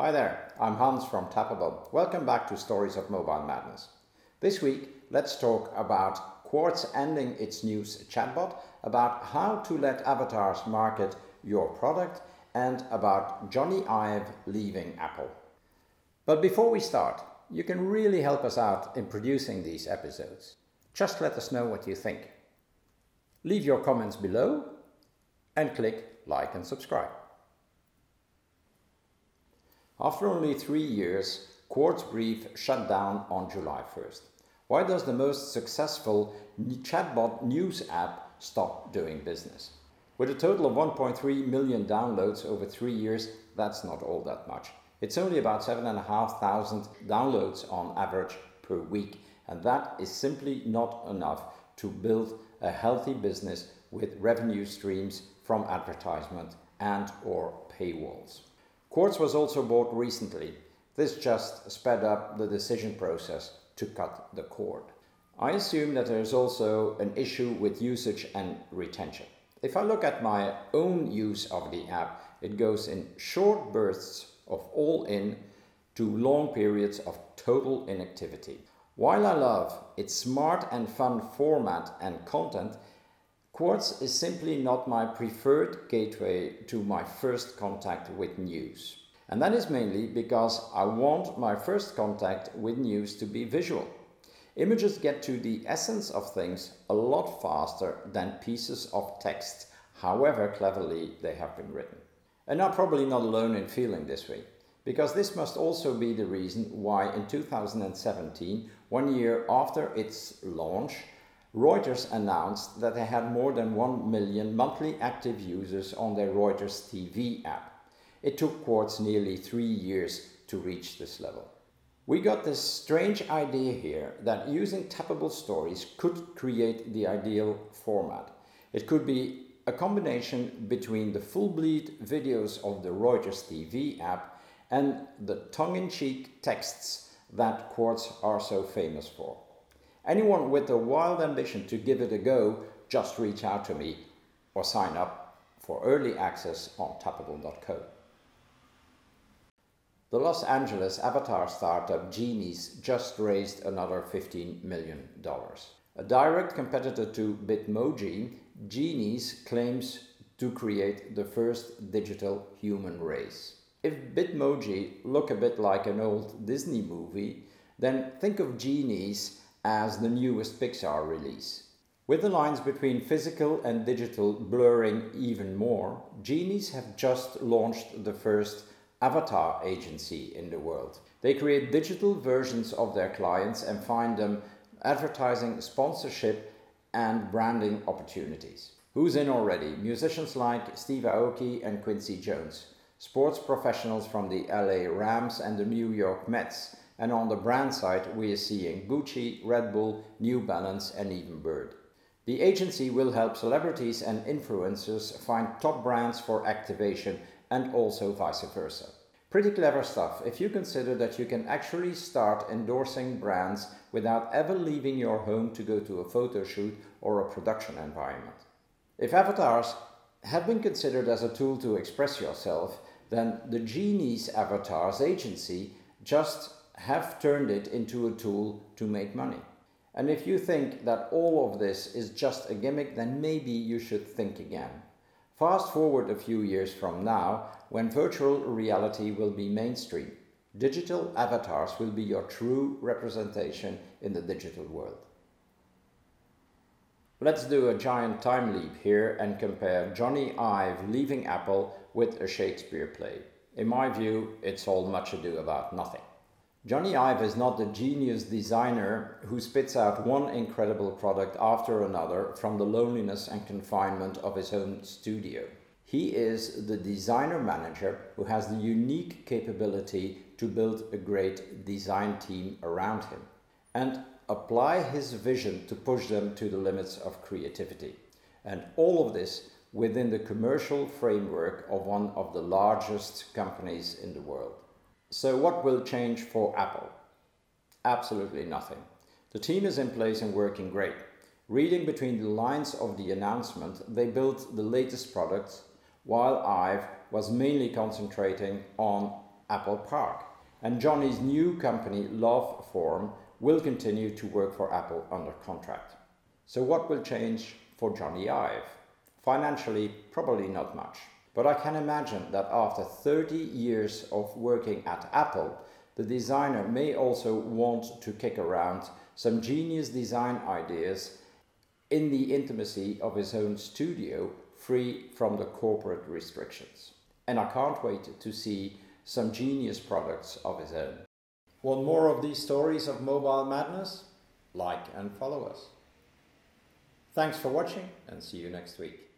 Hi there, I'm Hans from Tappable. Welcome back to Stories of Mobile Madness. This week, let's talk about Quartz ending its news chatbot, about how to let avatars market your product, and about Jony Ive leaving Apple. But before we start, you can really help us out in producing these episodes. Just let us know what you think. Leave your comments below and click like and subscribe. After only three years, Quartz Brief shut down on July 1st. Why does the most successful chatbot news app stop doing business? With a total of 1.3 million downloads over three years, that's not all that much. It's only about 7,500 downloads on average per week, and that is simply not enough to build a healthy business with revenue streams from advertisement and or paywalls. Quartz was also bought recently. This just sped up the decision process to cut the cord. I assume that there is also an issue with usage and retention. If I look at my own use of the app, it goes in short bursts of all in to long periods of total inactivity. While I love its smart and fun format and content, Quartz is simply not my preferred gateway to my first contact with news. And that is mainly because I want my first contact with news to be visual. Images get to the essence of things a lot faster than pieces of text, however cleverly they have been written. And I'm probably not alone in feeling this way, because this must also be the reason why in 2017, one year after its launch, Reuters announced that they had more than 1 million monthly active users on their Reuters TV app. It took Quartz nearly three years to reach this level. We got this strange idea here that using tappable stories could create the ideal format. It could be a combination between the full bleed videos of the Reuters TV app and the tongue in cheek texts that Quartz are so famous for. Anyone with a wild ambition to give it a go, just reach out to me or sign up for early access on tappable.co. The Los Angeles avatar startup Genies just raised another $15 million. A direct competitor to Bitmoji, Genies claims to create the first digital human race. If Bitmoji look a bit like an old Disney movie, then think of Genies as the newest Pixar release. With the lines between physical and digital blurring even more, Genies have just launched the first avatar agency in the world. They create digital versions of their clients and find them advertising, sponsorship, and branding opportunities. Who's in already? Musicians like Steve Aoki and Quincy Jones, sports professionals from the LA Rams and the New York Mets, and on the brand side, we are seeing Gucci, Red Bull, New Balance, and even Bird. The agency will help celebrities and influencers find top brands for activation and also vice versa. Pretty clever stuff if you consider that you can actually start endorsing brands without ever leaving your home to go to a photo shoot or a production environment. If avatars have been considered as a tool to express yourself, then the Genies Avatars agency just have turned it into a tool to make money. And if you think that all of this is just a gimmick, then maybe you should think again. Fast forward a few years from now, when virtual reality will be mainstream. Digital avatars will be your true representation in the digital world. Let's do a giant time leap here and compare Jony Ive leaving Apple with a Shakespeare play. In my view, it's all much ado about nothing. Jony Ive is not the genius designer who spits out one incredible product after another from the loneliness and confinement of his own studio. He is the designer manager who has the unique capability to build a great design team around him and apply his vision to push them to the limits of creativity. And all of this within the commercial framework of one of the largest companies in the world. So, what will change for Apple? Absolutely nothing. The team is in place and working great. Reading between the lines of the announcement, they built the latest products, while Ive was mainly concentrating on Apple Park. And Jony's new company, LoveFrom, will continue to work for Apple under contract. So, what will change for Jony Ive? Financially, probably not much. But I can imagine that after 30 years of working at Apple, the designer may also want to kick around some genius design ideas in the intimacy of his own studio, free from the corporate restrictions. And I can't wait to see some genius products of his own. Want more of these stories of mobile madness? Like and follow us. Thanks for watching and see you next week.